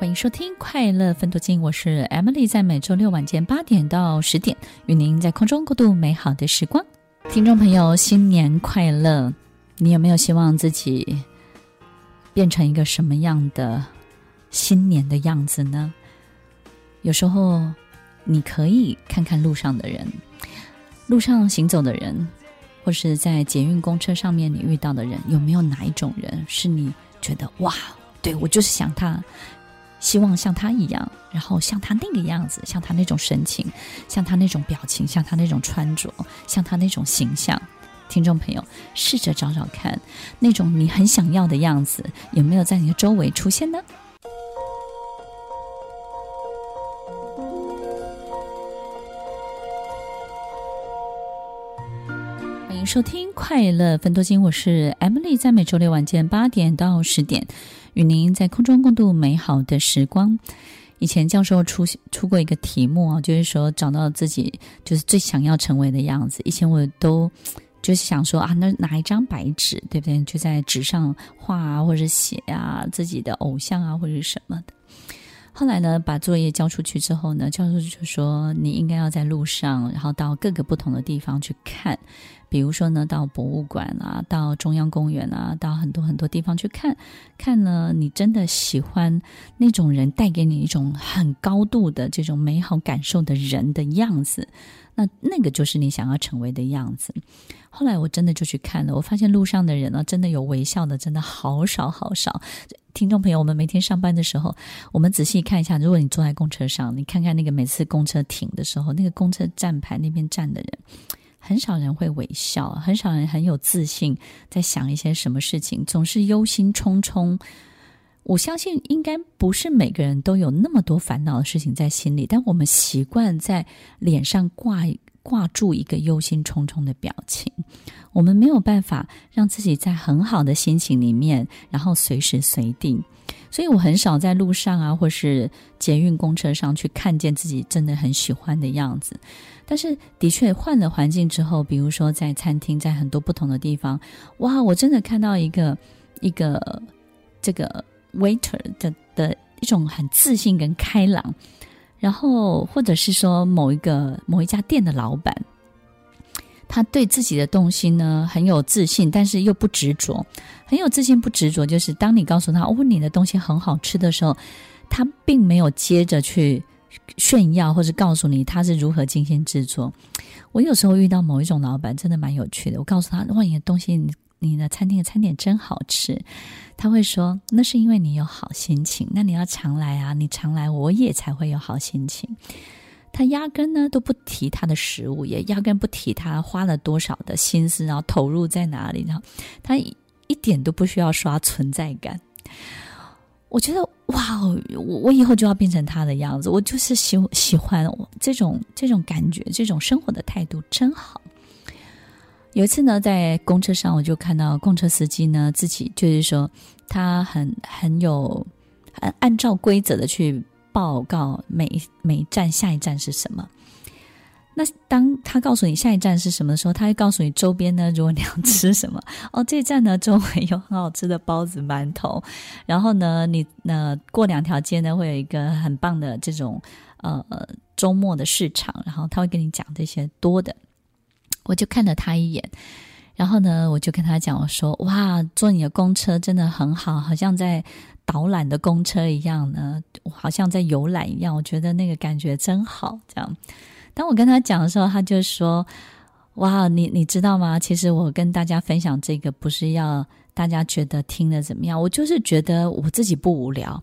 欢迎收听《快乐分多金》，我是 Emily，在每周六晚间八点到十点，与您在空中共度美好的时光。听众朋友，新年快乐！你有没有希望自己变成一个什么样的新年的样子呢？有时候，你可以看看路上的人，路上行走的人，或是在捷运公车上面你遇到的人，有没有哪一种人是你觉得哇，对，我就是想他。希望像他一样，然后像他那个样子，像他那种神情，像他那种表情，像他那种穿着，像他那种形象。听众朋友，试着找找看，那种你很想要的样子，有没有在你的周围出现呢？欢迎收听《快乐分多金》，我是 Emily，在每周六晚间八点到十点。与您在空中共度美好的时光。以前教授出出过一个题目啊，就是说找到自己就是最想要成为的样子。以前我都就是想说啊，那拿一张白纸，对不对？就在纸上画啊，或者写啊，自己的偶像啊，或者什么的。后来呢，把作业交出去之后呢，教授就说你应该要在路上，然后到各个不同的地方去看。比如说呢，到博物馆啊，到中央公园啊，到很多很多地方去看，看呢，你真的喜欢那种人带给你一种很高度的这种美好感受的人的样子，那那个就是你想要成为的样子。后来我真的就去看了，我发现路上的人呢，真的有微笑的，真的好少好少。听众朋友，我们每天上班的时候，我们仔细看一下，如果你坐在公车上，你看看那个每次公车停的时候，那个公车站牌那边站的人。很少人会微笑，很少人很有自信，在想一些什么事情，总是忧心忡忡。我相信应该不是每个人都有那么多烦恼的事情在心里，但我们习惯在脸上挂挂住一个忧心忡忡的表情，我们没有办法让自己在很好的心情里面，然后随时随地。所以我很少在路上啊，或是捷运公车上去看见自己真的很喜欢的样子。但是的确换了环境之后，比如说在餐厅，在很多不同的地方，哇，我真的看到一个一个这个 waiter 的的一种很自信跟开朗，然后或者是说某一个某一家店的老板。他对自己的东西呢很有自信，但是又不执着。很有自信不执着，就是当你告诉他“哦，你的东西很好吃”的时候，他并没有接着去炫耀或者告诉你他是如何精心制作。我有时候遇到某一种老板，真的蛮有趣的。我告诉他：“哇，你的东西，你的餐厅的餐点真好吃。”他会说：“那是因为你有好心情。那你要常来啊，你常来，我也才会有好心情。”他压根呢都不提他的食物，也压根不提他花了多少的心思，然后投入在哪里，然后他一点都不需要刷存在感。我觉得哇哦，我我以后就要变成他的样子，我就是喜喜欢这种这种感觉，这种生活的态度真好。有一次呢，在公车上，我就看到公车司机呢自己就是说，他很很有按按照规则的去。报告每每一站下一站是什么？那当他告诉你下一站是什么的时候，他会告诉你周边呢，如果你要吃什么 哦，这一站呢周围有很好吃的包子、馒头，然后呢，你呢过两条街呢会有一个很棒的这种呃周末的市场，然后他会跟你讲这些多的。我就看了他一眼，然后呢，我就跟他讲，我说哇，坐你的公车真的很好，好像在。导览的公车一样呢，好像在游览一样，我觉得那个感觉真好。这样，当我跟他讲的时候，他就说：“哇，你你知道吗？其实我跟大家分享这个，不是要大家觉得听得怎么样，我就是觉得我自己不无聊。”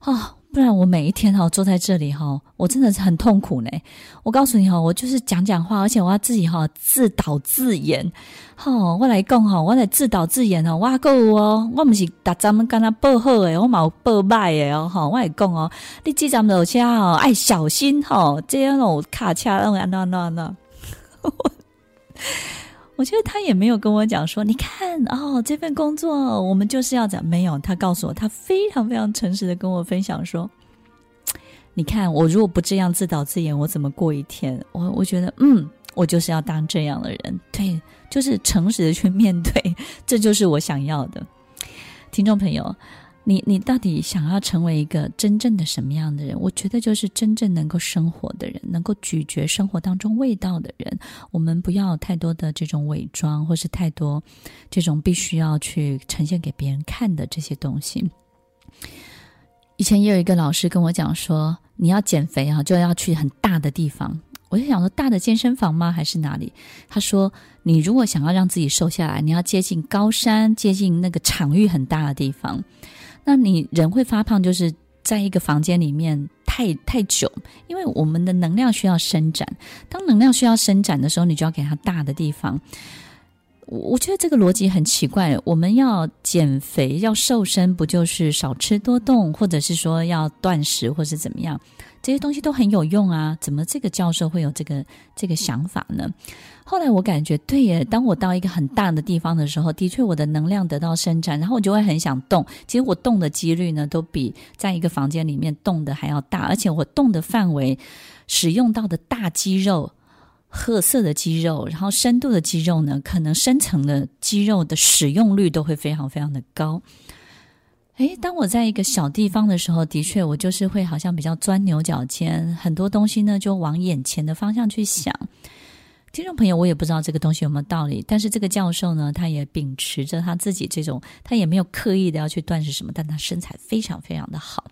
哦。不然我每一天哈坐在这里哈，我真的是很痛苦呢。我告诉你哈，我就是讲讲话，而且我要自己哈自导自演。好，我来讲哈，我来自导自演哦。我还有哦，我不是打咱们跟他报好诶，我冇报坏诶哦。哈，我来讲哦，你这站路车哦，爱小心哈，这样哦卡车那那那那。我觉得他也没有跟我讲说，你看哦，这份工作我们就是要讲，没有。他告诉我，他非常非常诚实的跟我分享说，你看我如果不这样自导自演，我怎么过一天？我我觉得，嗯，我就是要当这样的人，对，就是诚实的去面对，这就是我想要的。听众朋友，你你到底想要成为一个真正的什么样的人？我觉得就是真正能够生活的人，能够咀嚼生活当中味道的人。我们不要太多的这种伪装，或是太多这种必须要去呈现给别人看的这些东西。以前也有一个老师跟我讲说，你要减肥啊，就要去很大的地方。我就想说，大的健身房吗？还是哪里？他说，你如果想要让自己瘦下来，你要接近高山，接近那个场域很大的地方。那你人会发胖，就是在一个房间里面太太久，因为我们的能量需要伸展。当能量需要伸展的时候，你就要给它大的地方。我我觉得这个逻辑很奇怪。我们要减肥、要瘦身，不就是少吃多动，或者是说要断食，或是怎么样？这些东西都很有用啊。怎么这个教授会有这个这个想法呢？后来我感觉对耶，当我到一个很大的地方的时候，的确我的能量得到伸展，然后我就会很想动。其实我动的几率呢，都比在一个房间里面动的还要大，而且我动的范围、使用到的大肌肉、褐色的肌肉，然后深度的肌肉呢，可能深层的肌肉的使用率都会非常非常的高。诶，当我在一个小地方的时候，的确我就是会好像比较钻牛角尖，很多东西呢就往眼前的方向去想。听众朋友，我也不知道这个东西有没有道理，但是这个教授呢，他也秉持着他自己这种，他也没有刻意的要去断食什么，但他身材非常非常的好。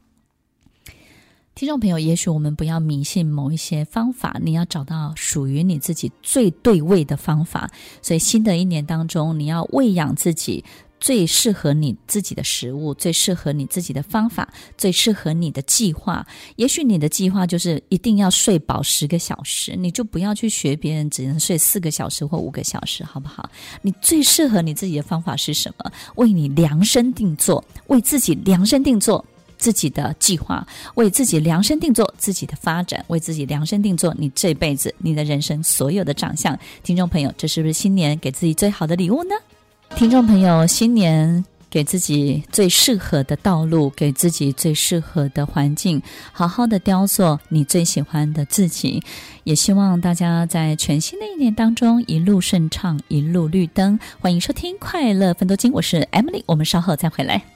听众朋友，也许我们不要迷信某一些方法，你要找到属于你自己最对味的方法。所以新的一年当中，你要喂养自己。最适合你自己的食物，最适合你自己的方法，最适合你的计划。也许你的计划就是一定要睡饱十个小时，你就不要去学别人只能睡四个小时或五个小时，好不好？你最适合你自己的方法是什么？为你量身定做，为自己量身定做自己的计划，为自己量身定做自己的发展，为自己量身定做你这辈子、你的人生所有的长相。听众朋友，这是不是新年给自己最好的礼物呢？听众朋友，新年给自己最适合的道路，给自己最适合的环境，好好的雕塑你最喜欢的自己。也希望大家在全新的一年当中一路顺畅，一路绿灯。欢迎收听《快乐分多金》，我是 Emily，我们稍后再回来。